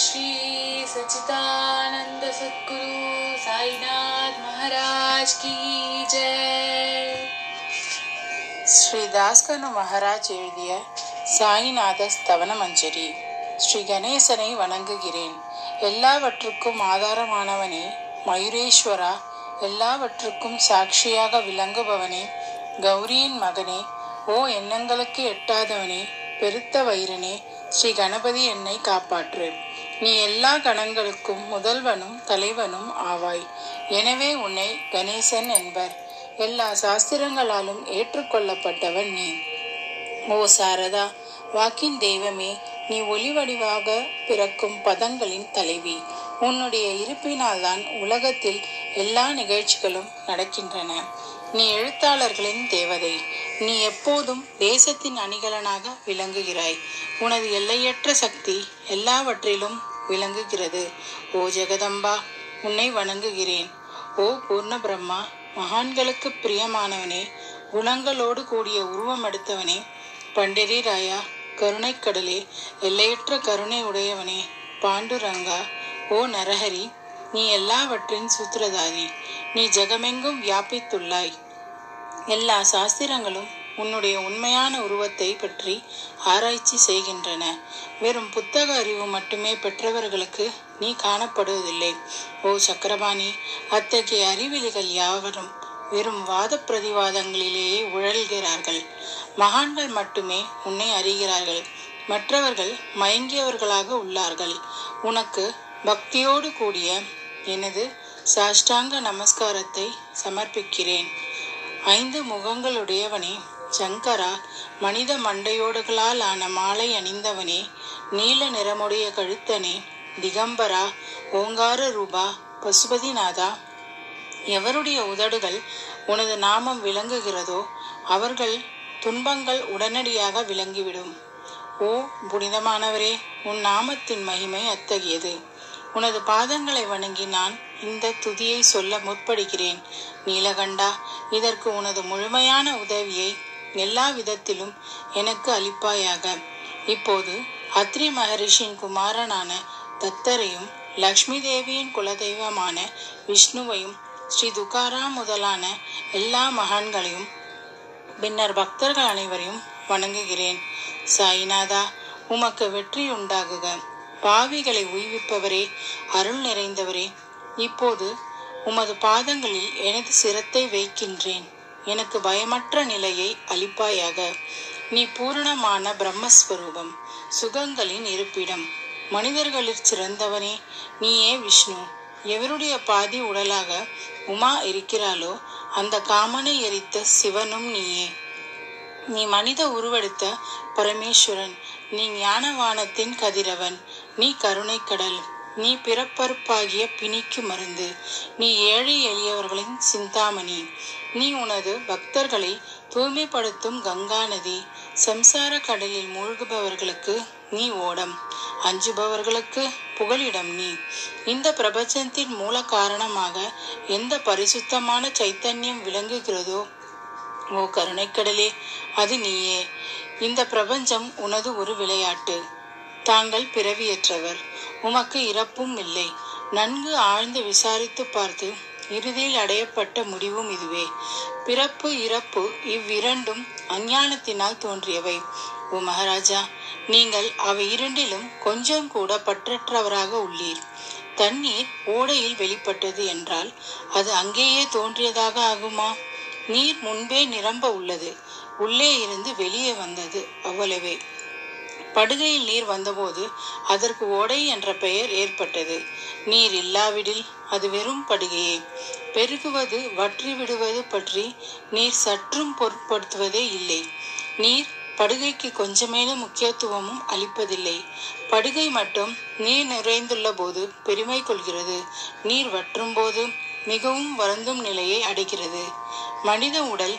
श्री सच्चिदानंद सद्गुरु साईनाथ महाराज की जय ஸ்ரீ தாஸ்கனு மகாராஜ் எழுதிய சாயிநாத ஸ்தவன மஞ்சரி ஸ்ரீ கணேசனை வணங்குகிறேன் எல்லாவற்றுக்கும் ஆதாரமானவனே மயூரேஸ்வரா எல்லாவற்றுக்கும் சாட்சியாக விளங்குபவனே கௌரியின் மகனே ஓ எண்ணங்களுக்கு எட்டாதவனே பெருத்த வைரனே ஸ்ரீ கணபதி என்னை காப்பாற்று. நீ எல்லா கணங்களுக்கும் முதல்வனும் தலைவனும் ஆவாய். எனவே உன்னை கணேசன் என்பர். எல்லா சாஸ்திரங்களாலும் ஏற்றுக்கொள்ளப்பட்டவன் நீ. ஓ சாரதா வாக்கின் தெய்வமே நீ ஒளி வடிவாக பிறக்கும் பதங்களின் தலைவி. உன்னுடைய இருப்பினால்தான் உலகத்தில் எல்லா நிகழ்ச்சிகளும் நடக்கின்றன. நீ எழுத்தாளர்களின் தேவதை. நீ எப்போதும் தேசத்தின் அணிகலனாக விளங்குகிறாய். உனது எல்லையற்ற சக்தி எல்லாவற்றிலும் விளங்குகிறது. ஓ ஜெகதம்பா உன்னை வணங்குகிறேன். ஓ பூர்ண பிரம்மா மகான்களுக்கு பிரியமானவனே குணங்களோடு கூடிய உருவம் எடுத்தவனே பண்டிரி ராயா கருணைக்கடலே எல்லையற்ற கருணை உடையவனே பாண்டுரங்கா ஓ நரஹரி நீ எல்லாவற்றின் சூத்திரதாரி. நீ ஜெகமெங்கும் வியாபித்துள்ளாய். எல்லா சாஸ்திரங்களும் உன்னுடைய உண்மையான உருவத்தை பற்றி ஆராய்ச்சி செய்கின்றன. வெறும் புத்தக அறிவு மட்டுமே பெற்றவர்களுக்கு நீ காணப்படுவதில்லை. ஓ சக்கரபாணி அத்தகைய அறிவிலிகள் யாவரும் வெறும் வாத பிரதிவாதங்களிலேயே உழல்கிறார்கள். மகான்கள் மட்டுமே உன்னை அறிகிறார்கள். மற்றவர்கள் மயங்கியவர்களாக உள்ளார்கள். உனக்கு பக்தியோடு கூடிய எனது சாஷ்டாங்க நமஸ்காரத்தை சமர்ப்பிக்கிறேன். ஐந்து முகங்களுடையவனே சங்கரா மனித மண்டையோடுகளால் ஆன மாலை அணிந்தவனே நீல நிறமுடைய கழுத்தனே திகம்பரா ஓங்கார ரூபா பசுபதிநாதா. எவருடைய உதடுகள் உனது நாமம் விளங்குகிறதோ அவர்கள் துன்பங்கள் உடனடியாக விளங்கிவிடும். ஓ புனிதமானவரே உன் நாமத்தின் மகிமை அத்தகையது. உனது பாதங்களை வணங்கி நான் இந்த துதியை சொல்ல முற்படுகிறேன். நீலகண்டா இதற்கு உனது முழுமையான உதவியை எல்லா விதத்திலும் எனக்கு அளிப்பாயாக. இப்போது அத்ரி மகரிஷியின் குமாரனான தத்தரையும் லக்ஷ்மி தேவியின் குலதெய்வமான விஷ்ணுவையும் ஸ்ரீ துகாராம் முதலான எல்லா மகான்களையும் பின்னர் பக்தர்கள் அனைவரையும் வணங்குகிறேன். சாய்நாதா உமக்கு வெற்றி உண்டாகுக பாவிகளை உய்விப்பவரே அருள் நிறைந்தவரே இப்போது உமது பாதங்களில் எனது சிரத்தை வைக்கின்றேன். எனக்கு பயமற்ற நிலையை அளிப்பாயாக. நீ பூரணமான பிரம்மஸ்வரூபம் சுகங்களின் இருப்பிடம். மனிதர்களில் சிறந்தவனே நீயே விஷ்ணு. எவருடைய பாதி உடலாக உமா இருக்கிறாளோ அந்த காமனை எரித்த சிவனும் நீயே. நீ மனித உருவெடுத்த பரமேஸ்வரன் நீ ஞானவானத்தின் கதிரவன். நீ கருணை கடல். நீ பிறப்பறுப்பாகிய பிணிக்கு மருந்து. நீ ஏழை எளியவர்களின் சிந்தாமணி. நீ உனது பக்தர்களை தூய்மைப்படுத்தும் கங்கா நதி. சம்சார கடலில் மூழ்குபவர்களுக்கு நீ ஓடம். அஞ்சுபவர்களுக்கு புகலிடம் நீ. இந்த பிரபஞ்சத்தின் மூல காரணமாக எந்த பரிசுத்தமான சைத்தன்யம் விளங்குகிறதோ ஓ கருணைக்கடலே அது நீயே. இந்த பிரபஞ்சம் உனது ஒரு விளையாட்டு. தாங்கள் பிறவியற்றவர். உமக்கு இறப்பும் இல்லை. நன்கு ஆழ்ந்து விசாரித்து பார்த்து இறுதியில் அடையப்பட்ட முடிவும் இதுவே. பிறப்பு இறப்பு இவ்விரண்டும் அஞ்ஞானத்தினால் தோன்றியவை. ஓ மகாராஜா நீங்கள் அவை இரண்டிலும் கொஞ்சம் கூட பற்றற்றவராக உள்ளீர். தண்ணீர் ஓடையில் வெளிப்பட்டது என்றால் அது அங்கேயே தோன்றியதாக ஆகுமா? நீர் முன்பே நிரம்ப உள்ளது. உள்ளே இருந்து வெளியே வந்தது அவ்வளவே. படுகையில் நீர் வந்தபோது அதற்கு ஓடை என்ற பெயர் ஏற்பட்டது. நீர் இல்லாவிடில் அது வெறும் படுகையே. பெருகுவது வற்றி விடுவது பற்றி நீர் சற்றும் பொருட்படுத்துவதே இல்லை. நீர் படுகைக்கு கொஞ்சமேனும் முக்கியத்துவமும் அளிப்பதில்லை. படுகை மட்டும் நீர் நிறைந்துள்ள போது பெருமை கொள்கிறது. நீர் வற்றும் போது மிகவும் வருந்தும் நிலையை அடைகிறது. மனித உடல்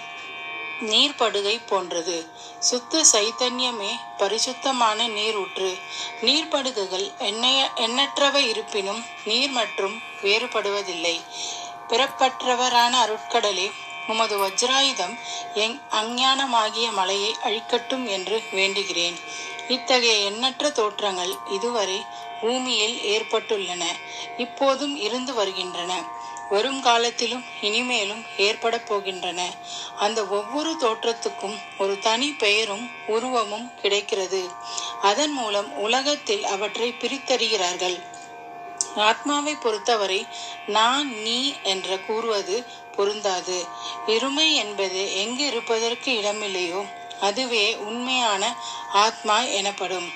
நீர்ப்படுகை போன்றது. சுத்த சைத்தன்யமே பரிசுத்தமான நீரூற்று. நீர்ப்படுகைகள் எண்ணெய எண்ணற்றவை இருப்பினும் நீர் மற்றும் வேறுபடுவதில்லை. பிறப்பற்றவரான அருட்கடலே உமது வஜ்ராயுதம் எங் அஞ்ஞானமாகிய மலையை அழிக்கட்டும் என்று வேண்டுகிறேன். இத்தகைய எண்ணற்ற தோற்றங்கள் இதுவரை பூமியில் ஏற்பட்டுள்ளன. இப்போதும் இருந்து வருகின்றன. வரும் காலத்திலும் இனிமேலும் ஏற்பட போகின்றன. அந்த ஒவ்வொரு தோற்றத்துக்கும் ஒரு தனி பெயரும் உருவமும் கிடைக்கிறது. அதன் மூலம் உலகத்தில் அவற்றை பிரித்தறிகிறார்கள். ஆத்மாவை பொறுத்தவரை நான் நீ என்ற கூறுவது பொருந்தாது. இருமை என்பது எங்கு இருப்பதற்கு இடமில்லையோ அதுவே உண்மையான ஆத்மா எனப்படும்.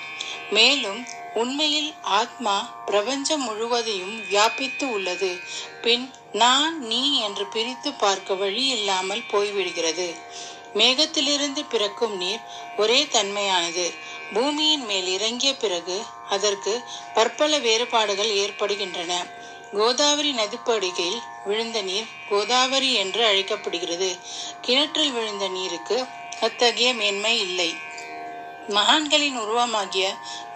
மேலும் உண்மையில் ஆத்மா பிரபஞ்சம் முழுவதையும் வியாபித்து உள்ளது. பின் நான் நீ என்று பிரித்து பார்க்க வழி இல்லாமல் போய்விடுகிறது. மேகத்திலிருந்து பிறக்கும் நீர் ஒரே தன்மையானது. பூமியின் மேல் இறங்கிய பிறகு அதற்கு பற்பல வேறுபாடுகள் ஏற்படுகின்றன. கோதாவரி நதிப்படுகையில் விழுந்த நீர் கோதாவரி என்று அழைக்கப்படுகிறது. கிணற்றில் விழுந்த நீருக்கு அத்தகைய மேன்மை இல்லை. மகான்களின் உருவமாகிய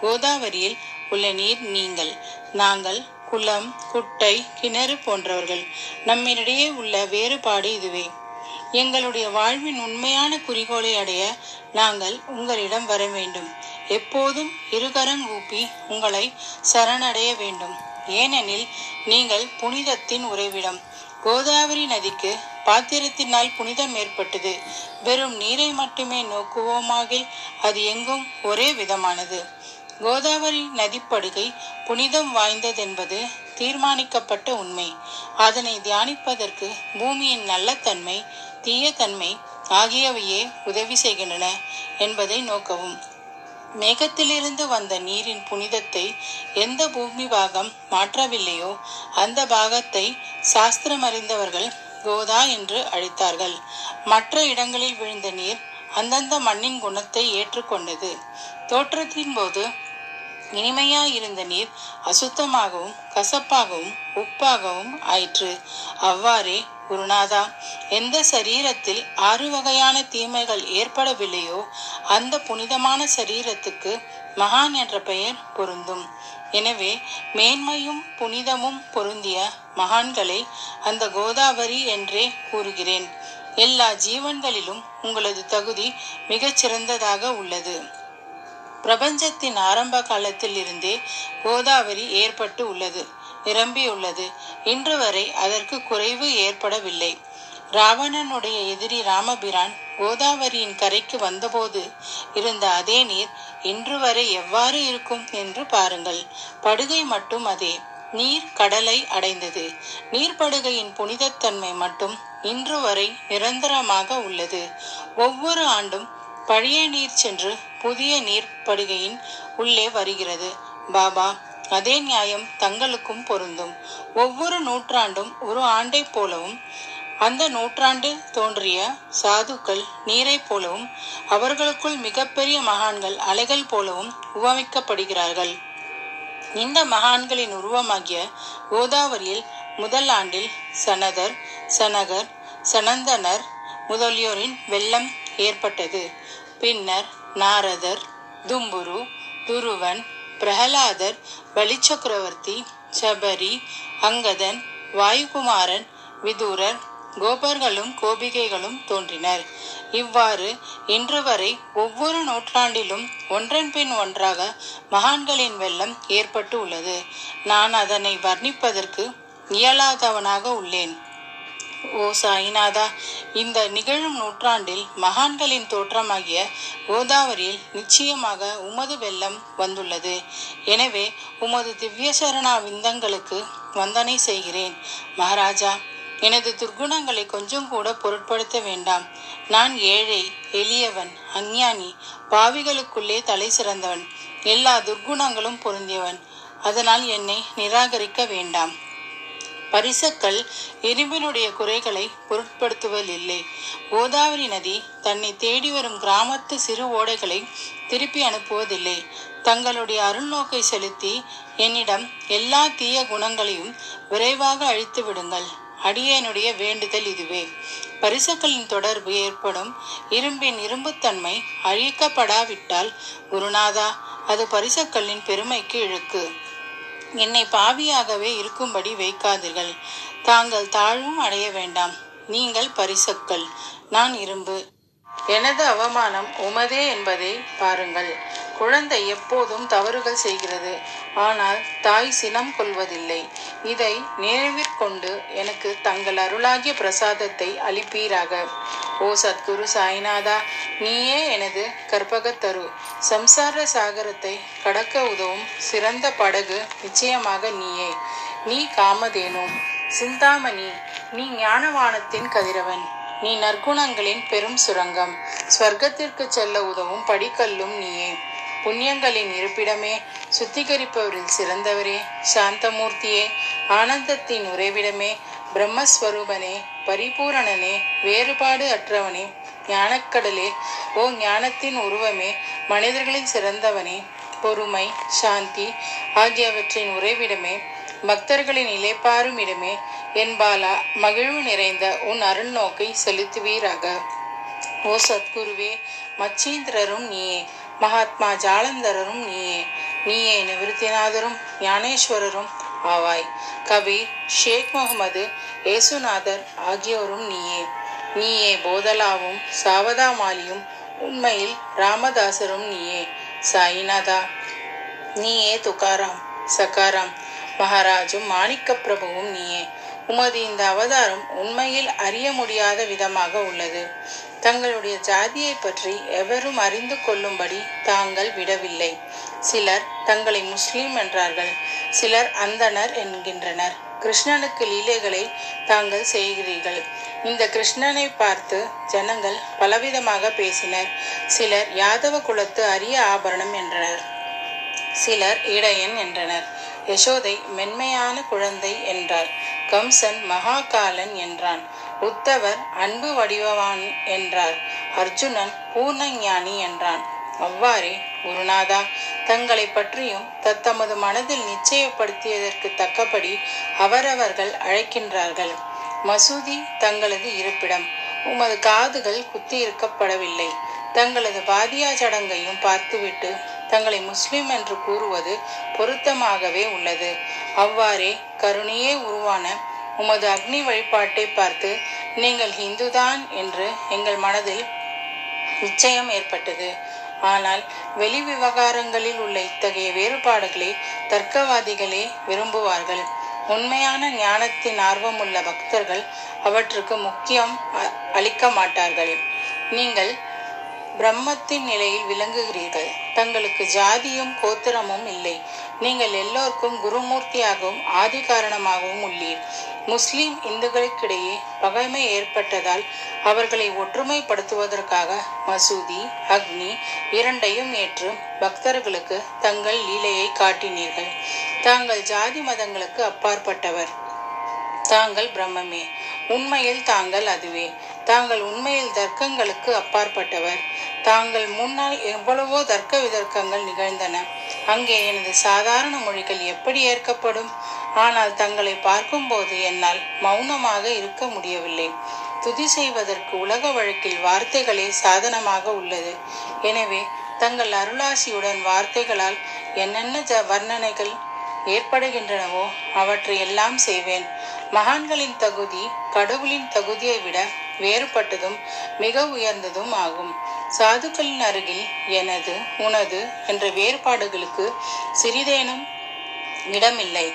கோதாவரியில் உள்ள நீர் நீங்கள். நாங்கள் குளம் குட்டை கிணறு போன்றவர்கள். நம்மிடையே உள்ள வேறுபாடு இதுவே. எங்களுடைய வாழ்வின் உண்மையான குறிக்கோளை அடைய நாங்கள் உங்களிடம் வர வேண்டும். எப்போதும் இருகரங்கூப்பி உங்களை சரணடைய வேண்டும். ஏனெனில் நீங்கள் புனிதத்தின் உறைவிடம். கோதாவரி நதிக்கு பாத்திரத்தினால் புனிதம் ஏற்பட்டது. வெறும் நீரை மட்டுமே நோக்குவோமாகில் அது எங்கும் ஒரே விதமானது. கோதாவரி நதிப்படுகை புனிதம் வாய்ந்ததென்பது தீர்மானிக்கப்பட்ட உண்மை. அதனை தியானிப்பதற்கு பூமியின் நல்ல தன்மை தீய தன்மை ஆகியவையே உதவி செய்கின்றன என்பதை நோக்கவும். மேகத்திலிருந்து வந்த நீரின் புனிதத்தை எந்த பூமி பாகம் மாற்றவில்லையோ அந்த பாகத்தை சாஸ்திரம் அறிந்தவர்கள் கோதா என்று அழைத்தார்கள். மற்ற இடங்களில் விழுந்த நீர் அந்தந்த மண்ணின் குணத்தை ஏற்றுக்கொண்டது. தோற்றத்தின் போது இனிமையாயிருந்த நீர் அசுத்தமாகவும் கசப்பாகவும் உப்பாகவும் ஆயிற்று. அவ்வாறே குருநாதா எந்த சரீரத்தில் ஆறு வகையான தீமைகள் ஏற்படவில்லையோ அந்த புனிதமான சரீரத்துக்கு மகான் என்ற பெயர் பொருந்தும். எனவே மேன்மையும் புனிதமும் பொருந்திய மகான்களை அந்த கோதாவரி என்றே கூறுகிறேன். எல்லா ஜீவன்களிலும் உங்களது தகுதி மிகச் சிறந்ததாக உள்ளது. பிரபஞ்சத்தின் ஆரம்ப காலத்தில் இருந்தே கோதாவரி ஏற்பட்டு உள்ளது நிரம்பியுள்ளது. இன்று வரை அதற்கு குறைவு ஏற்படவில்லை. ராவணனுடைய எதிரி ராமபிரான் கோதாவரியின் கரைக்கு வந்தபோது இருந்த அதே நீர் இன்று வரை எவ்வாறு இருக்கும் என்று பாருங்கள். படுகை மட்டும் அதே. நீர் கடலை அடைந்தது. நீர்ப்படுகையின் புனிதத்தன்மை மட்டும் இன்று வரை நிரந்தரமாக உள்ளது. ஒவ்வொரு ஆண்டும் பழைய நீர் சென்று புதிய நீர் படுகையின் உள்ளே வருகிறது. பாபா அதே நியாயம் தங்களுக்கும் பொருந்தும். ஒவ்வொரு நூற்றாண்டும் ஒரு ஆண்டைப் போலவும் அந்த நூற்றாண்டில் தோன்றிய சாதுக்கள் நீரைப் போலவும் அவர்களுக்குள் மிகப்பெரிய மகான்கள் அலைகள் போலவும் உவமிக்கப்படுகிறார்கள். இந்த மகான்களின் உருவமாகிய கோதாவரியில் முதல் ஆண்டில் சனதர் சனகர் சனந்தனர் முதலியோரின் வெள்ளம் ஏற்பட்டது. பின்னர் நாரதர் தும்புரு துருவன் பிரகலாதர் பலிச்சக்கரவர்த்தி சபரி அங்கதன் வாயுகுமாரன் விதூரர் கோபர்களும் கோபிகைகளும் தோன்றினர். இவ்வாறு இன்று வரை ஒவ்வொரு நூற்றாண்டிலும் ஒன்றன் பின் ஒன்றாக மகான்களின் வெள்ளம் ஏற்பட்டு உள்ளது நான் அதனை வர்ணிப்பதற்கு இயலாதவனாக உள்ளேன். ஓ சாயிநாதா இந்த நிகழும் நூற்றாண்டில் மகான்களின் தோற்றமாகிய கோதாவரியில் நிச்சயமாக உமது வெள்ளம் வந்துள்ளது. எனவே உமது திவ்ய சரணா விந்தங்களுக்கு வந்தனை செய்கிறேன். மகாராஜா எனது துர்க்குணங்களை கொஞ்சம் கூட பொருட்படுத்த வேண்டாம். நான் ஏழை எளியவன் அஞ்ஞானி பாவிகளுக்குள்ளே தலை சிறந்தவன். எல்லா துர்க்குணங்களும் பொருந்தியவன். அதனால் என்னை நிராகரிக்க வேண்டாம். பரிசக்கள் இரும்பினுடைய குறைகளை பொருட்படுத்துவதில்லை கோதாவரி நதி தன்னை தேடி வரும் கிராமத்து சிறு ஓடைகளை திருப்பி அனுப்புவதில்லை. தங்களுடைய அருள்நோக்கை செலுத்தி என்னிடம் எல்லா தீய குணங்களையும் விரைவாக அழித்து விடுங்கள். அடியேனுடைய வேண்டுதல் இதுவே. பரிசுக்களின் தொடர்பு ஏற்படும். இரும்பின் இரும்புத்தன்மை அழிக்கப்படாவிட்டால் குருநாதா அது பரிசக்களின் பெருமைக்கு இழுக்கு. என்னை பாவியாகவே இருக்கும்படி வைக்காதீர்கள். தாங்கள் தாழ்வும் அடைய வேண்டாம். நீங்கள் பரிசக்கள். நான் இரும்பு. எனது அவமானம் உமதே என்பதை பாருங்கள். குழந்தை எப்போதும் தவறுகள் செய்கிறது. ஆனால் தாய் சினம் கொள்வதில்லை. இதை நினைவிற்கொண்டு எனக்கு தங்கள் அருளாகிய பிரசாதத்தை அளிப்பீராக. ஓ சத்குரு சாய்நாதா நீயே எனது கற்பகத்தரு. சம்சார சாகரத்தை கடக்க உதவும் சிறந்த படகு நிச்சயமாக நீயே. நீ காமதேனு சிந்தாமணி நீ ஞானவானத்தின் கதிரவன். நீ நற்குணங்களின் பெரும் சுரங்கம். ஸ்வர்க்கத்திற்கு செல்ல உதவும் படிக்கல்லும் நீயே. புண்ணியங்களின் இருப்பிடமே சுத்திகரிப்பவரில் சிறந்தவரே சாந்தமூர்த்தியே. ஆனந்தத்தின் உறைவிடமே பிரம்மஸ்வரூபனே பரிபூரணனே வேறுபாடு அற்றவனே ஞானக்கடலே. ஓ ஞானத்தின் உருவமே மனிதர்களின் சிறந்தவனே. பொறுமை சாந்தி ஆகியவற்றின் உறைவிடமே பக்தர்களின் இலைப்பாரும் இடமே என்பாலா மகிழ்வு நிறைந்த உன் அருள்நோக்கை செலுத்துவீராக. ஓ சத்குருவே மச்சீந்திரரும் நீயே மகாத்மா ஜாலந்தரரும் நீயே நீயே நிவிருத்திநாதரும் ஞானேஸ்வரரும் ஆவாய். கபீர் ஷேக் முகமது ஏசுநாதர் ஆகியோரும் நீயே. நீயே போதலாவும் சாவதாமாலியும் உண்மையில் ராமதாசரும் நீயே. சாயிநாதா நீயே துகாராம் சகாராம் மகாராஜும் மாணிக்க பிரபுவும் நீயே. உமது இந்த அவதாரம் உண்மையில் அறிய முடியாத விதமாக உள்ளது. தங்களுடைய ஜாதியை பற்றி எவரும் அறிந்து கொள்ளும்படி தாங்கள் விடவில்லை. சிலர் தங்களை முஸ்லீம் என்றார்கள். சிலர் அந்தனர் என்கின்றனர். கிருஷ்ணனுக்கு லீலைகளை தாங்கள் செய்கிறீர்கள். இந்த கிருஷ்ணனை பார்த்து ஜனங்கள் பலவிதமாக பேசினர். சிலர் யாதவ குலத்து அரிய ஆபரணம் என்றனர். சிலர் இடையன் என்றனர். யசோதை மென்மையான குழந்தை என்றார். கம்சன் மகாகாலன் என்றான். உத்தவர் அன்பு வடிவவான் என்றார். அர்ஜுனன் பூர்ணஞானி என்றான். அவ்வாறே குருநாதா தங்களை பற்றியும் தத்தமது மனதில் நிச்சயப்படுத்தியதற்கு தக்கபடி அவரவர்கள் அழைக்கின்றார்கள். மசூதி தங்களது இருப்பிடம். உமது காதுகள் குத்தியிருக்கப்படவில்லை. தங்களது பாதியா சடங்கையும் பார்த்துவிட்டு தங்களை முஸ்லிம் என்று கூறுவது பொருத்தமாகவே உள்ளது. அவ்வாறே கருணையே உருவான உமது அக்னி வழிபாட்டை பார்த்து நீங்கள் ஹிந்துதான் என்று எங்கள் மனதில் நிச்சயம் ஏற்பட்டது. ஆனால் வெளி விவகாரங்களில் உள்ள இத்தகைய வேறுபாடுகளை தர்க்கவாதிகளே விரும்புவார்கள். உண்மையான ஞானத்தின் ஆர்வமுள்ள பக்தர்கள் அவற்றுக்கு முக்கியம் அ- அளிக்க மாட்டார்கள். நீங்கள் பிரம்மத்தின் நிலையில் விளங்குகிறீர்கள். தங்களுக்கு ஜாதியும் கோத்திரமும் இல்லை. நீங்கள் எல்லோருக்கும் குருமூர்த்தியாகவும் ஆதி காரணமாகவும் உள்ளீர். முஸ்லிம் இந்துக்களுக்கிடையே பகைமை ஏற்பட்டதால் அவர்களை ஒற்றுமைப்படுத்துவதற்காக மசூதி அக்னி இரண்டையும் ஏற்று பக்தர்களுக்கு தங்கள் லீலையை காட்டினீர்கள். தாங்கள் ஜாதி மதங்களுக்கு அப்பாற்பட்டவர். தாங்கள் பிரம்மமே. உண்மையில் தாங்கள் அதுவே. தாங்கள் உண்மையில் தர்க்கங்களுக்கு அப்பாற்பட்டவர். தாங்கள் முன்னால் எவ்வளவோ தர்க்க விதர்க்கங்கள் நிகழ்ந்தன. அங்கே எனது சாதாரண மொழிகள் எப்படி ஏற்கப்படும்? ஆனால் தங்களை பார்க்கும்போது என்னால் மௌனமாக இருக்க முடியவில்லை. துதி செய்வதற்கு உலக வழக்கில் வார்த்தைகளே சாதனமாக உள்ளது. எனவே தங்கள் அருளாசியுடன் வார்த்தைகளால் என்னென்ன ஜ வர்ணனைகள் ஏற்படுகின்றனவோ அவற்றை எல்லாம் செய்வேன். மகான்களின் தகுதி கடவுளின் தகுதியை விட வேறுபட்டதும் மிக உயர்ந்ததும் ஆகும். சாதுக்களின் அருகில் எனது உனது என்ற வேறுபாடுகளுக்கு சிறிதேனும் இடமில்லை.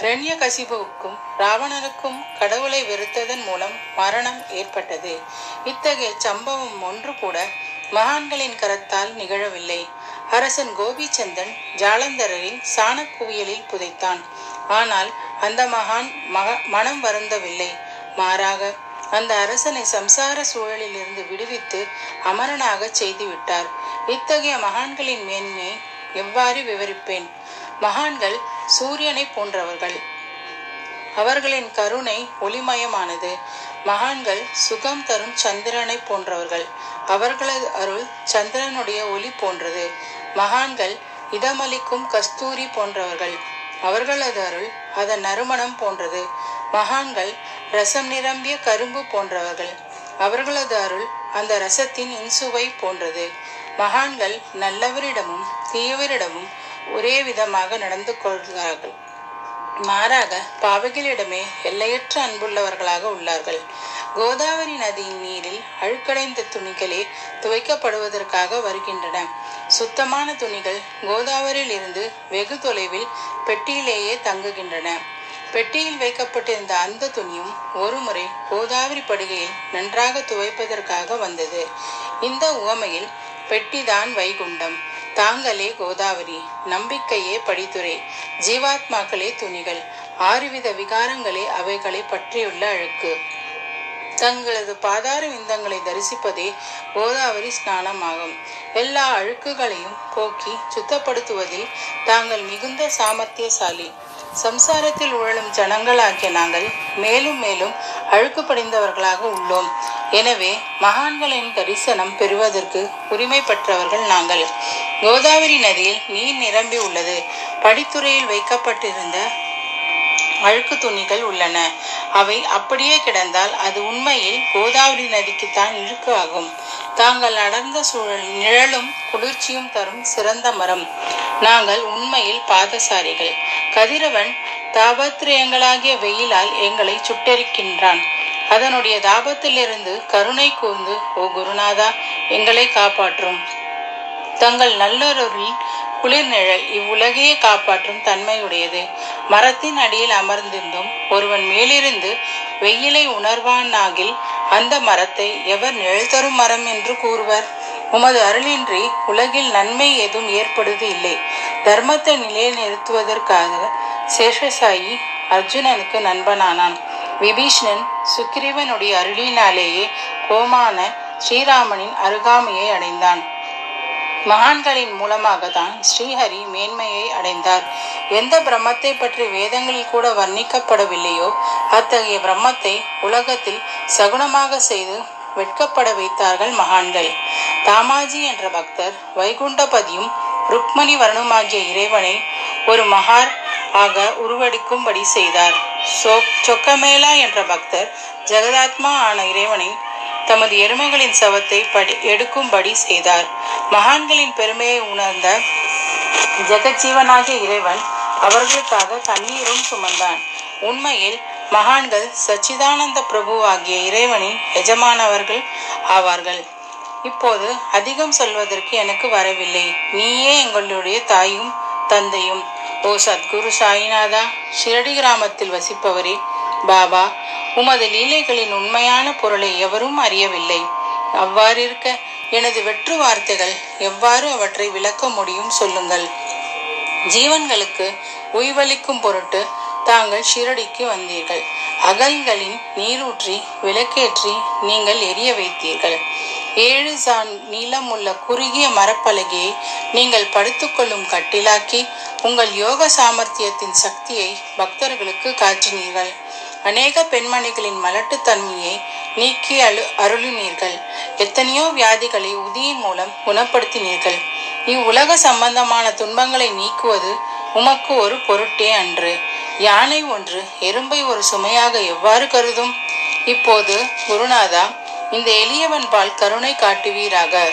ஹிரண்ய கசிபுவுக்கும் ராவணனுக்கும் கடவுளை வெறுத்ததன் மூலம் மரணம் ஏற்பட்டது. இத்தகைய சம்பவம் ஒன்று கூட மகான்களின் கரத்தால் நிகழவில்லை. அரசன் கோபிச்சந்தன் ஜாலந்தரின் சாணக்குவியலில் புதைத்தான். ஆனால் அந்த மகான் மக மனம் வருந்தவில்லை. மாறாக அந்த அரசனை சம்சார சூழலிலிருந்து விடுவித்து அமரனாக செய்து விட்டார் இத்தகைய மகான்களின் மேன்மை எவ்வாறு விவரிப்பேன்? மகான்கள் சூரியனை போன்றவர்கள். அவர்களின் கருணை ஒளிமயமானது. மகான்கள் சுகம் தரும் சந்திரனை போன்றவர்கள். அவர்களது அருள் சந்திரனுடைய ஒளி போன்றது. மகான்கள் இதமளிக்கும் கஸ்தூரி போன்றவர்கள். அவர்களது அருள் அதன் நறுமணம் போன்றது. மகான்கள் ரசம் நிரம்பிய கரும்பு போன்றவர்கள். அவர்களது அருள் அந்த ரசத்தின் இன்சுவை போன்றது. மகான்கள் நல்லவரிடமும் தீயவரிடமும் ஒரே விதமாக நடந்து கொள்கிறார்கள். மாறாக பாவிகளிடமே எல்லையற்ற அன்புள்ளவர்களாக உள்ளார்கள். கோதாவரி நதியின் நீரில் அழுக்கடைந்த துணிகளே துவைக்கப்படுவதற்காக வருகின்றன. சுத்தமான துணிகள் கோதாவரியில் இருந்து வெகு தொலைவில் பெட்டியிலேயே தங்குகின்றன. பெட்டியில் வைக்கப்பட்டிருந்த அந்த துணியும் ஒருமுறை கோதாவரி படுகையில் நன்றாக துவைப்பதற்காக வந்தது. இந்த உவமையில் பெட்டிதான் வைகுண்டம். தாங்களே கோதாவரி நம்பிக்கையே படித்துறை ஜீவாத்மாக்களே துணிகள் ஆறுவித விகாரங்களே அவைகளை பற்றியுள்ள அழுக்கு. தங்களது பாதார விந்தங்களை தரிசிப்பதே கோதாவரி ஸ்நானமாகும். எல்லா அழுக்குகளையும் போக்கி சுத்தப்படுத்துவதில் தாங்கள் மிகுந்த சாமர்த்தியசாலி. சம்சாரத்தில் உழலும் ஜனங்களாகிய நாங்கள் மேலும் மேலும் அழுக்கு படிந்தவர்களாக உள்ளோம். எனவே மகான்களின் தரிசனம் பெறுவதற்கு உரிமை பெற்றவர்கள் நாங்கள். கோதாவரி நதியில் நீர் நிரம்பி உள்ளது. படித்துறையில் வைக்கப்பட்டிருந்த அழுக்கு துணிகள் உள்ளன. அவை அப்படியே கிடந்தால் அது உண்மையில் கோதாவரி நதிக்குத்தான் இழுக்கு ஆகும். தாங்கள் அடர்ந்த சூழல் நிழலும் குளிர்ச்சியும் தரும் சிறந்த மரம். நாங்கள் உண்மையில் பாதசாரிகள். கதிரவன் தாபத்திரயங்களாகிய வெயிலால் எங்களை சுட்டெரிக்கின்றான். அதனுடைய தாபத்திலிருந்து கருணை கூர்ந்து ஓ குருநாதா எங்களை காப்பாற்றும். தங்கள் நல்லொருளின் குளிர் நிழல் இவ்வுலகையே காப்பாற்றும் தன்மையுடையது. மரத்தின் அடியில் அமர்ந்திருந்தும் ஒருவன் மேலிருந்து வெயிலை உணர்வானாகில் அந்த மரத்தை எவர் நிழல் தரும் மரம் என்று கூறுவர்? உமது அருளின்றி உலகில் நன்மை எதுவும் ஏற்படுவது இல்லை. தர்மத்தை நிலைநிறுத்துவதற்காக சேஷசாயி அர்ஜுனனுக்கு நண்பனானான். விபீஷ்ணன் சுக்கிரீவனுடைய அருளினாலேயே கோமான ஸ்ரீராமனின் அருகாமையை அடைந்தான். மகான்களின் மூலமாக தான் ஸ்ரீஹரி மேன்மையை அடைந்தார். எந்த பிரம்மத்தை பற்றி வேதங்களில் கூட வர்ணிக்கப்படவில்லையோ அத்தகைய பிரம்மத்தை உலகத்தில் சகுனமாக செய்து வெட்கப்பட வைத்தார்கள் மகான்கள். தாமாஜி என்ற பக்தர் வைகுண்டபதியும் ருக்மணி வருணமாகிய இறைவனை ஒரு மகார் ஆக உருவெடுக்கும்படி செய்தார். சொக்கமேளா என்ற பக்தர் ஜெகதாத்மா ஆன இறைவனை தமது எருமைகளின் சவத்தை படி எடுக்கும்படி செய்தார். மகான்களின் பெருமையை உணர்ந்த ஜெகஜீவனாகிய இறைவன் அவர்களுக்காக கண்ணீரும் சுமந்தான். உண்மையில் மகான்கள் சச்சிதானந்த பிரபு ஆகிய இறைவனின் எஜமானவர்கள் ஆவார்கள். இப்போது அதிகம் சொல்வதற்கு எனக்கு வரவில்லை. நீயே எங்களுடைய தாயும் தந்தையும். ஓ சத்குரு சாயிநாதா ஷிரடி கிராமத்தில் வசிப்பவரே பாபா உமது லீலைகளின் உண்மையான பொருளை எவரும் அறியவில்லை. அவ்வாறிருக்க எனது வெற்று வார்த்தைகள் எவ்வாறு அவற்றை விளக்க முடியும் சொல்லுங்கள். ஜீவன்களுக்கு உய்வளிக்கும் பொருட்டு தாங்கள் ஷிரடிக்கு வந்தீர்கள். அகல்களின் நீரூற்றி விளக்கேற்றி நீங்கள் எரிய வைத்தீர்கள். ஏழு சான் நீளமுள்ள குறுகிய மரப்பலகையை நீங்கள் படுத்துக்கொள்ளும் கட்டிலாக்கி உங்கள் யோக சாமர்த்தியத்தின் சக்தியை பக்தர்களுக்கு காற்றினீர்கள் அநேக பெண்மணிகளின் மலட்டுத்தன்மையை நீக்கி அழு அருளினீர்கள். எத்தனையோ வியாதிகளை உதியின் மூலம் குணப்படுத்தினீர்கள். இவ்வுலக சம்பந்தமான துன்பங்களை நீக்குவது உமக்கு ஒரு பொருட்டே அன்று. யானை ஒன்று எறும்பை ஒரு சுமையாக எவ்வாறு கருதும்? இப்போது குருநாதா இந்த எளியவன் பால் கருணை காட்டுவீராக.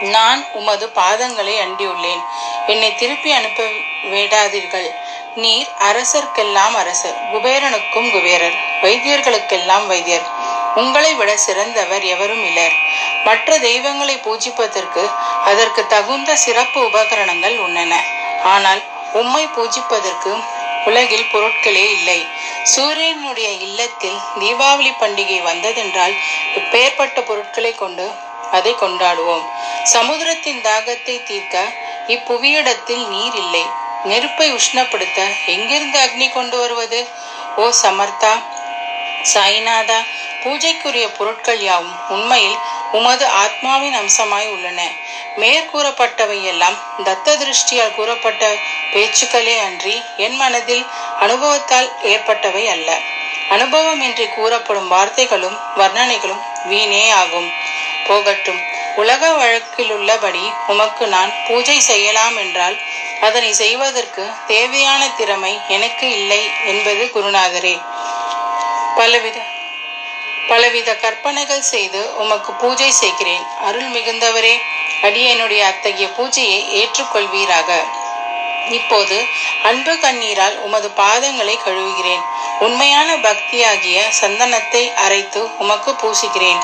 நான் உமது பாதங்களை அண்டியுள்ளேன். என்னை திருப்பி அனுப்ப வேண்டாதீர்கள். நீர் அரசர்க்கெல்லாம் அரசர் குபேரனுக்கும் குபேரர் வைத்தியர்களுக்கெல்லாம் வைத்தியர். உங்களை விட சிறந்தவர் எவரும் இல்லர். மற்ற தெய்வங்களை பூஜிப்பதற்கு அதற்கு தகுந்த சிறப்பு உபகரணங்கள் உள்ளன. ஆனால் உம்மை பூஜிப்பதற்கு உலகில் பொருட்களே இல்லை. சூரியனுடைய இல்லத்தில் தீபாவளி பண்டிகை வந்ததென்றால் இப்பேற்பட்ட பொருட்களை கொண்டு அதை கொண்டாடுவோம். சமுத்திரத்தின் தாகத்தை தீர்க்க இப்புவியிடத்தில் நீர் இல்லை. நெருப்பை உஷ்ணப்படுத்த எங்கிருந்து அக்னி கொண்டு வருவது? ஓ சமர்த்தா சாய்நாதா பூஜைக்குரிய பொருட்கள் யாவும் உண்மையில் உமது ஆத்மாவின் அம்சமாய் உள்ளன. மேற்கூறப்பட்டவை எல்லாம் தத்த திருஷ்டியால் கூறப்பட்ட பேச்சுக்களே அன்றி என் மனதில் அனுபவத்தால் ஏற்பட்டவை அல்ல. அனுபவம் என்று கூறப்படும் வார்த்தைகளும் வர்ணனைகளும் வீணே ஆகும். போகட்டும் உலக வழக்கிலுள்ளபடி உமக்கு நான் பூஜை செய்யலாம் என்றால் அதனை செய்வதற்கு தேவையான திறமை எனக்கு இல்லை என்பது குருநாதரே. பலவித பலவித கற்பனைகள் செய்து உமக்கு பூஜை செய்கிறேன். அருள் மிகுந்தவரே அடியனுடைய அத்தகைய பூஜையை ஏற்றுக்கொள்வீராக. இப்போது அன்பு கண்ணீரால் உமது பாதங்களை கழுவுகிறேன். உண்மையான பக்தியாகிய சந்தனத்தை அரைத்து உமக்கு பூசுகிறேன்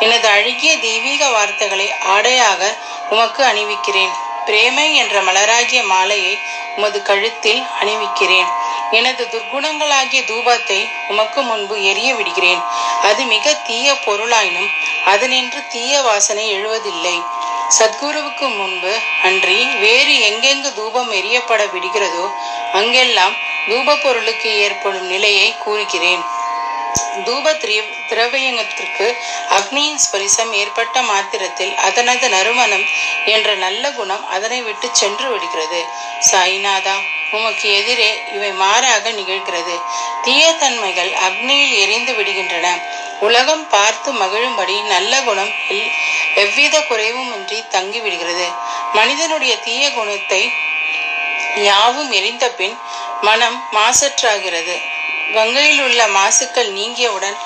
எனது அழகிய தெய்வீக வார்த்தைகளை ஆடையாக உமக்கு அணிவிக்கிறேன். பிரேமை என்ற மலராகிய மாலையை உமது கழுத்தில் அணிவிக்கிறேன். எனது துர்க்குணங்களாகிய தூபத்தை உமக்கு முன்பு எரிய விடுகிறேன். அது மிக தீய பொருளாயினும் அதனின்று தீய வாசனை எழுவதில்லை. சத்குருவுக்கு முன்பு அன்றி வேறு எங்கெங்கு தூபம் எரியப்பட விடுகிறதோ அங்கெல்லாம் தூப பொருளுக்கு ஏற்படும் நிலையை கூறுகிறேன். தூப திர- திரவியத்திற்கு அக்னியின் ஸ்பரிசம் ஏற்பட்ட மாத்திரத்தில் அதனது நறுமணம் என்ற நல்ல குணம் அதனை விட்டு சென்று விடுகிறது. சாய்நாதா உமக்கு எதிரே இவை மாறாக நிகழ்கிறது. தீய தன்மைகள் அக்னியில் எரிந்து விடுகின்றன. உலகம் பார்த்து மகிழும்படி நல்ல குணம் எவ்வித குறைவுமின்றி தங்கி விடுகிறது மனிதனுடைய தீய குணத்தை யாவும் எரிந்த பின் மனம் மாசற்றாகிறது. கங்கையில் உள்ள மாசுக்கள் நீங்கியவுடன்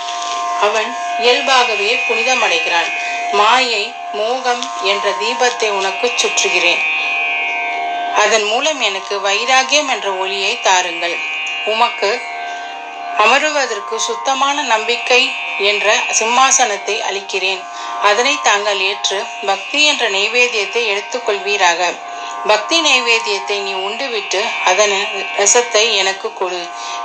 அவன் இயல்பாகவே புனிதமடைகிறான். மாயை மோகம் என்ற தீபத்தை உனக்கு சுற்றுகிறேன். அதன் மூலம் எனக்கு வைராகியம் என்ற ஒளியை தாருங்கள். உமக்கு அமருவதற்கு சுத்தமான நம்பிக்கை என்ற சிம்மாசனத்தை அளிக்கிறேன். அதனை தாங்கள் ஏற்று பக்தி என்ற நைவேத்தியத்தை எடுத்துக்கொள்வீராக. பக்தி நைவேத்தியத்தை நீ உண்டுவிட்டு அதன் ரசத்தை எனக்கு கொடு.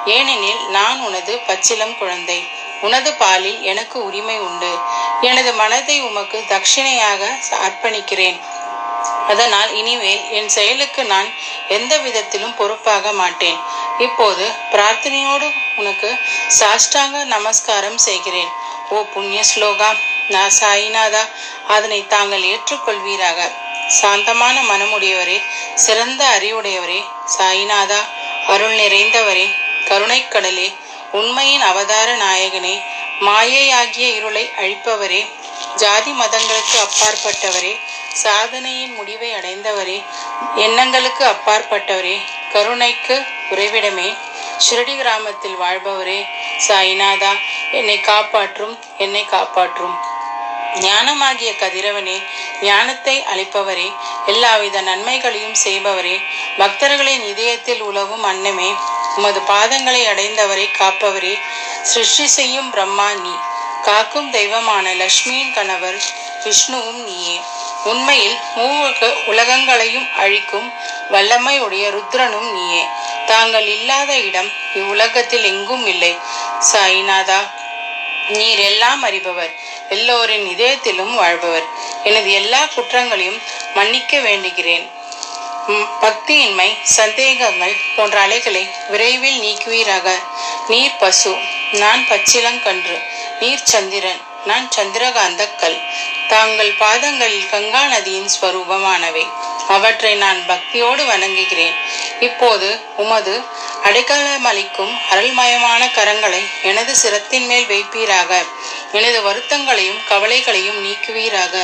ஏனெனில் நான் உனது பச்சிலம் குழந்தை. உனது பாலில் எனக்கு உரிமை உண்டு. எனது மனதை உமக்கு தட்சிணையாக அர்ப்பணிக்கிறேன். அதனால் இனிமேல் என் செயலுக்கு நான் எந்த விதத்திலும் பொறுப்பாக மாட்டேன். இப்போது பிரார்த்தனையோடு உனக்கு சாஷ்டாங்க நமஸ்காரம் செய்கிறேன். ஓ புண்ணிய ஸ்லோகா நான் சாயிநாதா அதனை தாங்கள் ஏற்றுக்கொள்வீராக. சாந்தமான மனமுடையவரே சிறந்த அறிவுடையவரே சாயிநாதா அருள் நிறைந்தவரே கருணைக்கடலே உண்மையின் அவதார நாயகனே மாயையாகிய இருளை அழிப்பவரே ஜாதி மதங்களுக்கு அப்பாற்பட்டவரே சாதனையின் முடிவை அடைந்தவரே எண்ணங்களுக்கு அப்பாற்பட்டவரே கருணைக்கு உறைவிடமே ஷிரடி கிராமத்தில் வாழ்பவரே சாய்நாதா என்னை காப்பாற்றும் என்னை காப்பாற்றும். ஞானமாகிய கதிரவனே ஞானத்தை அளிப்பவரே எல்லாவித நன்மைகளையும் செய்பவரே பக்தர்களின் இதயத்தில் உலவும் அன்னமே உமது பாதங்களை அடைந்தவரை காப்பவரே சிருஷ்டி செய்யும் பிரம்மா நீ காக்கும் தெய்வமான லக்ஷ்மியின் கணவர் விஷ்ணுவும் நீயே. உண்மையில் மூவுலக உலகங்களையும் அழிக்கும் வல்லமை உடைய ருத்ரனும் நீயே. தாங்கள் இல்லாத இடம் இவ்வுலகத்தில் எங்கும் இல்லை. சாய்நாதா நீர் எல்லாம் அறிபவர். எல்லோரின் இதயத்திலும் வாழ்பவர். எனது எல்லா குற்றங்களையும் மன்னிக்க வேண்டுகிறேன். பக்தியின்மை சந்தேகங்கள் போன்ற அலைகளை விரைவில் நீக்குவீராக. நீர் பசு நான் பச்சிலங்கன்று. நீர் சந்திரன் நான் சந்திரகாந்த கல் தாங்கள் பாதங்களில் கங்கா நதியின் ஸ்வரூபமானவை. அவற்றை நான் பக்தியோடு வணங்குகிறேன். இப்போது உமது அடைக்கலம் அளிக்கும் அருள்மயமான கரங்களை எனது சிரத்தின் மேல் வைப்பீராக. எனது வருத்தங்களையும் கவலைகளையும் நீக்குவீராக.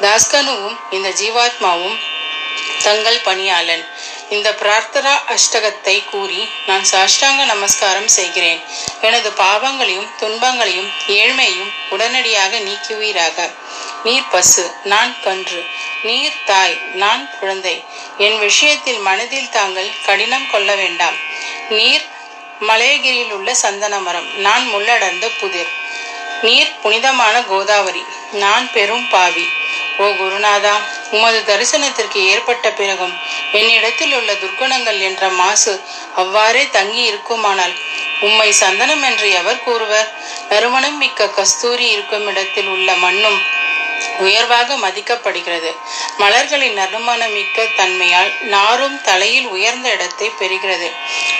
தாஸ்கனுவும் இந்த ஜீவாத்மாவும் தங்கள் பணியாளன். இந்த பிரார்த்தனா அஷ்டகத்தை கூறி நான் சாஷ்டாங்க நமஸ்காரம் செய்கிறேன். எனது பாவங்களையும் துன்பங்களையும் ஏழ்மையும் உடனடியாக நீக்குவீராக. நீர் பசு நான் கன்று. நீர் தாய் நான் குழந்தை. என் விஷயத்தில் மனதில் தாங்கள் கடினம் கொள்ள வேண்டாம். நீர் மலையகிரியில் உள்ள சந்தன மரம் நான் முள்ளடர்ந்த புதிர். நீர் புனிதமான கோதாவரி நான் பெரும் பாவி. ஓ குருநாதா உமது தரிசனத்திற்கு ஏற்பட்ட பிறகும் என்னிடத்தில் உள்ள துர்க்குணங்கள் என்ற மாசு அவ்வாறே தங்கி இருக்குமானால் உம்மை சந்தனம் என்று எவர் கூறுவர்? நறுமணம் மிக்க கஸ்தூரி இருக்கும் இடத்தில் உள்ள மண்ணும் உயர்வாக மதிக்கப்படுகிறது. மலர்களின் நறுமணமிக்க தன்மையால் நாரும் தலையில் உயர்ந்த இடத்தை பெறுகிறது.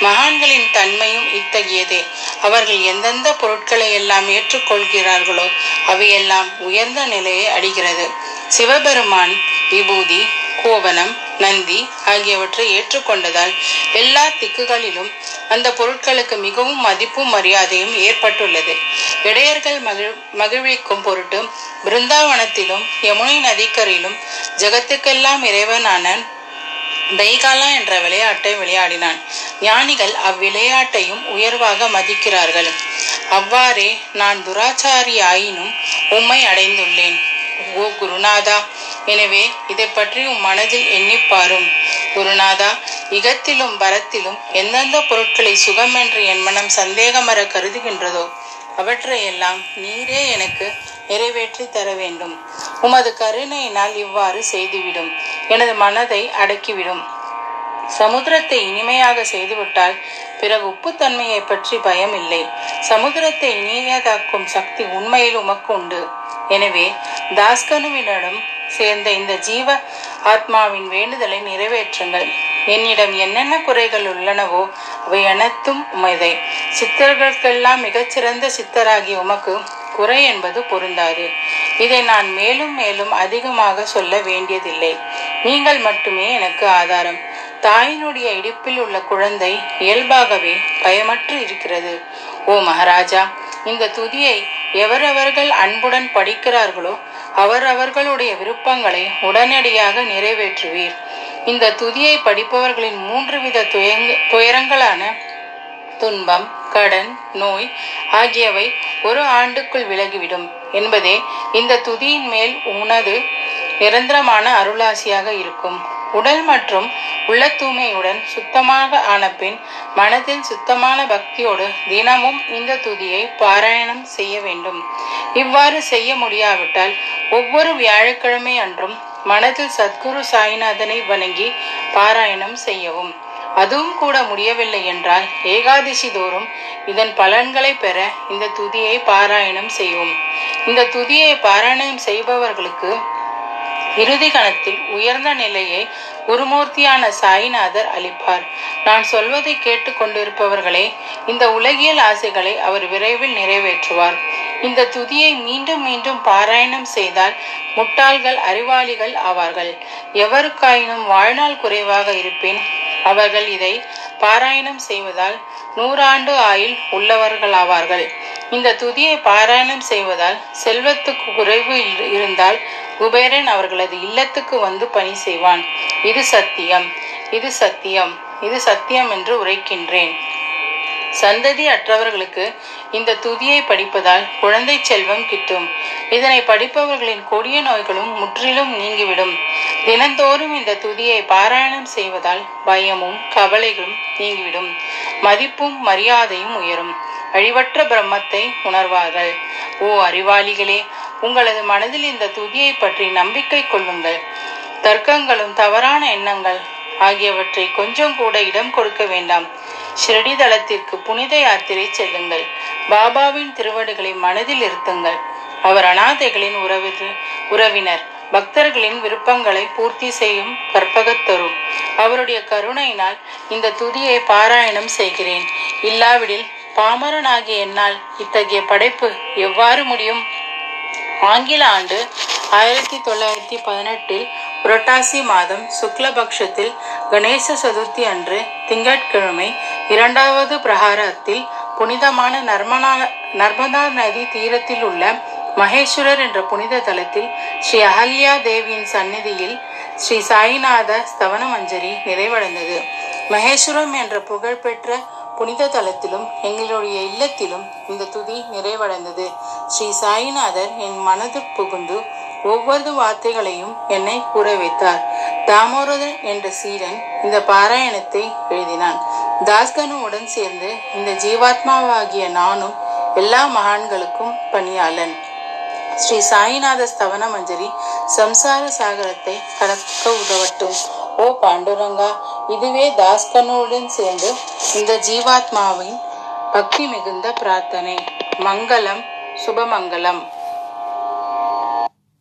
மகான்களின் தன்மையும் இத்தகையதே. அவர்கள் எந்தெந்த பொருட்களை எல்லாம் ஏற்றுக்கொள்கிறார்களோ அவையெல்லாம் உயர்ந்த நிலையை அடைகிறது. சிவபெருமான் விபூதி கோவனம் நந்தி ஆகியவற்றை ஏற்றுக்கொண்டதால் எல்லா திக்குகளிலும் அந்த பொருட்களுக்கு மிகவும் மதிப்பும் மரியாதையும் ஏற்பட்டுள்ளது. இடையர்கள் மகிழ் மகிழ்விக்கும் பொருட்டு பிருந்தாவனத்திலும் யமுனை நதிக்கரையிலும் ஜகத்துக்கெல்லாம் இறைவனான தைகாலா என்ற விளையாட்டை விளையாடினான். ஞானிகள் அவ்விளையாட்டையும் உயர்வாக மதிக்கிறார்கள். அவ்வாறே நான் துராச்சாரி ஆயினும் உம்மை அடைந்துள்ளேன். ஓ குருநாதா எனவே இதை பற்றி உம் மனதில் எண்ணிப்பாரும் குருநாதா இகத்திலும் பரத்திலும் எந்தெந்த பொருட்களை சுகம் என்று என் மனம் சந்தேகமர கருதுகின்றதோ அவற்றையெல்லாம் நீரே எனக்கு நிறைவேற்றி தர வேண்டும். உமது கருணையினால் இவ்வாறு செய்துவிடும். எனது மனதை அடக்கிவிடும். சமுத்திரத்தை இனிமையாக செய்துவிட்டால் பிறகு உப்புத்தன்மையை பற்றி பயம் இல்லை சமுத்திரத்தை இனியதாக்கும் சக்தி உண்மையில் உமக்கு உண்டு. எனவே தாஸ்கனுவினிடம் சேர்ந்த இந்த ஜீவ ஆத்மாவின் வேண்டுதலை நிறைவேற்றுங்கள். என்னிடம் என்னென்ன குறைகள் உள்ளனவோ அவை அனைத்தும் உமைதை. சித்தர்களுக்கெல்லாம் மிகச்சிறந்த சித்தராகிய உமக்கு குறை என்பது பொருந்தாது. இதை நான் மேலும் மேலும் அதிகமாக சொல்ல வேண்டியதில்லை. நீங்கள் மட்டுமே எனக்கு ஆதாரம். தாயினுடைய இடுப்பில் உள்ள குழந்தை இயல்பாகவே பயமற்று இருக்கிறது. ஓ மகாராஜா இந்த துதியை எவரவர்கள் அன்புடன் படிக்கிறார்களோ அவரவர்களுடைய விருப்பங்களை உடனடியாக நிறைவேற்றுவீர். இந்த துதியை படிப்பவர்களின் மூன்று வித துயரங்களான துன்பம் கடன் நோய் ஆகியவை ஒரு ஆண்டுக்குள் விலகிவிடும் என்பதே இந்த துதியின் மேல் உனது நிரந்தரமான அருளாசியாக இருக்கும். உடல் மற்றும் உள்ள தூய்மையுடன் சுத்தமாக ஆன பின் மனதில் சுத்தமான பக்தியோடு தினமும் இந்த துதியை பாராயணம் செய்ய வேண்டும். இவ்வாறு செய்ய முடியாவிட்டால் ஒவ்வொரு வியாழக்கிழமை அன்றும் மனதில் சத்குரு சாய்நாதனை வணங்கி பாராயணம் செய்யவும். அதுவும் கூட முடியவில்லை என்றால் ஏகாதசி தோறும் இதன் பலன்களை பெற இந்த துதியை பாராயணம் செய்வோம் இந்த துதியை பாராயணம் செய்பவர்களுக்கு இறுதி கணத்தில் உயர்ந்த நிலையை குருமூர்த்தியான சாய்நாதர் அளிப்பார். நான் சொல்வதை கேட்டு கொண்டிருப்பவர்களே இந்த உலகியல் ஆசைகளை அவர் விரைவில் நிறைவேற்றுவார். இந்த துதியை மீண்டும் மீண்டும் பாராயணம் செய்தால் முட்டாள்கள் அறிவாளிகள் ஆவார்கள். எவருக்காயினும் வாழ்நாள் குறைவாக இருப்பேன் அவர்கள் இதை பாராயணம் செய்வதால் நூறாண்டு உள்ளவர்கள் உள்ளவர்களாவார்கள். இந்த துதியை பாராயணம் செய்வதால் செல்வத்துக்கு குறைவு இருந்தால் குபேரன் அவர்களது இல்லத்துக்கு வந்து பணி செய்வான். இது சத்தியம். இது சத்தியம். இது சத்தியம் என்று உரைக்கின்றேன். சந்ததி அற்றவர்களுக்கு இந்த துதியை படிப்பதால் குழந்தை செல்வம் கிட்டும். இதனை படிப்பவர்களின் கொடிய நோய்களும் முற்றிலும் நீங்கிவிடும். தினந்தோறும் இந்த துதியை பாராயணம் செய்வதால் பயமும் கவலைகளும் நீங்கிவிடும். மதிப்பும் மரியாதையும் உயரும். அழிவற்ற பிரம்மத்தை உணர்வார்கள். ஓ அறிவாளிகளே உங்களது மனதில் இந்த துதியை பற்றி நம்பிக்கை கொள்ளுங்கள். தர்க்கங்களும் தவறான எண்ணங்கள் ஆகியவற்றை கொஞ்சம் கூட இடம் கொடுக்க வேண்டாம். ஷிரடி தளத்திற்கு புனித யாத்திரை செல்லுங்கள். பாபாவின் திருவடுகளை மனதில் இருத்துங்கள். அவர் அனாதைகளின் உறவு உறவினர் பக்தர்களின் விருப்பங்களை பூர்த்தி செய்யும் கற்பகத்தரும். அவருடைய கருணையினால் இந்த துதியை பாராயணம் செய்கிறேன். இல்லாவிடில் பாமரனாகிய என்னால் இத்தகைய படைப்பு எவ்வாறு முடியும்? ஆங்கில ஆண்டு ஆயிரத்தி தொள்ளாயிரத்தி பதினெட்டில் புரட்டாசி மாதம் சுக்லபக்ஷத்தில் கணேச சதுர்த்தி அன்று திங்கட்கிழமை இரண்டாவது பிரகாரத்தில் புனிதமான நர்மனா நர்மதா நதி தீரத்தில் உள்ள மகேஸ்வரர் என்ற புனித தலத்தில் ஸ்ரீ அகல்யா தேவியின் சந்நிதியில் ஸ்ரீ சாய்நாத ஸ்தவன மஞ்சரி நிறைவடைந்தது. மகேஸ்வரம் என்ற புகழ்பெற்ற புனித தலத்திலும் எங்களுடைய இல்லத்திலும் இந்த துதி நிறைவடைந்தது. ஸ்ரீ சாய்நாதர் என் மனதில் புகுந்து ஒவ்வொரு வார்த்தைகளையும் என்னை கூற வைத்தார் தாமோதரன் என்ற சீடன் இந்த பாராயணத்தை எழுதினான். தாஸ்கனுடன் சேர்ந்து இந்த ஜீவாத்மாவாகிய நானும் எல்லா மகான்களுக்கும் பணியாளன். ஸ்ரீ சாய்நாத ஸ்தவன மஞ்சரி சம்சார சாகரத்தை கடக்க உதவட்டும். ஓ பாண்டுரங்கா இதுவே தாஸ்கனுடன் சேர்ந்து இந்த ஜீவாத்மாவின் பக்தி மிகுந்த பிரார்த்தனை. மங்களம் சுபமங்கலம்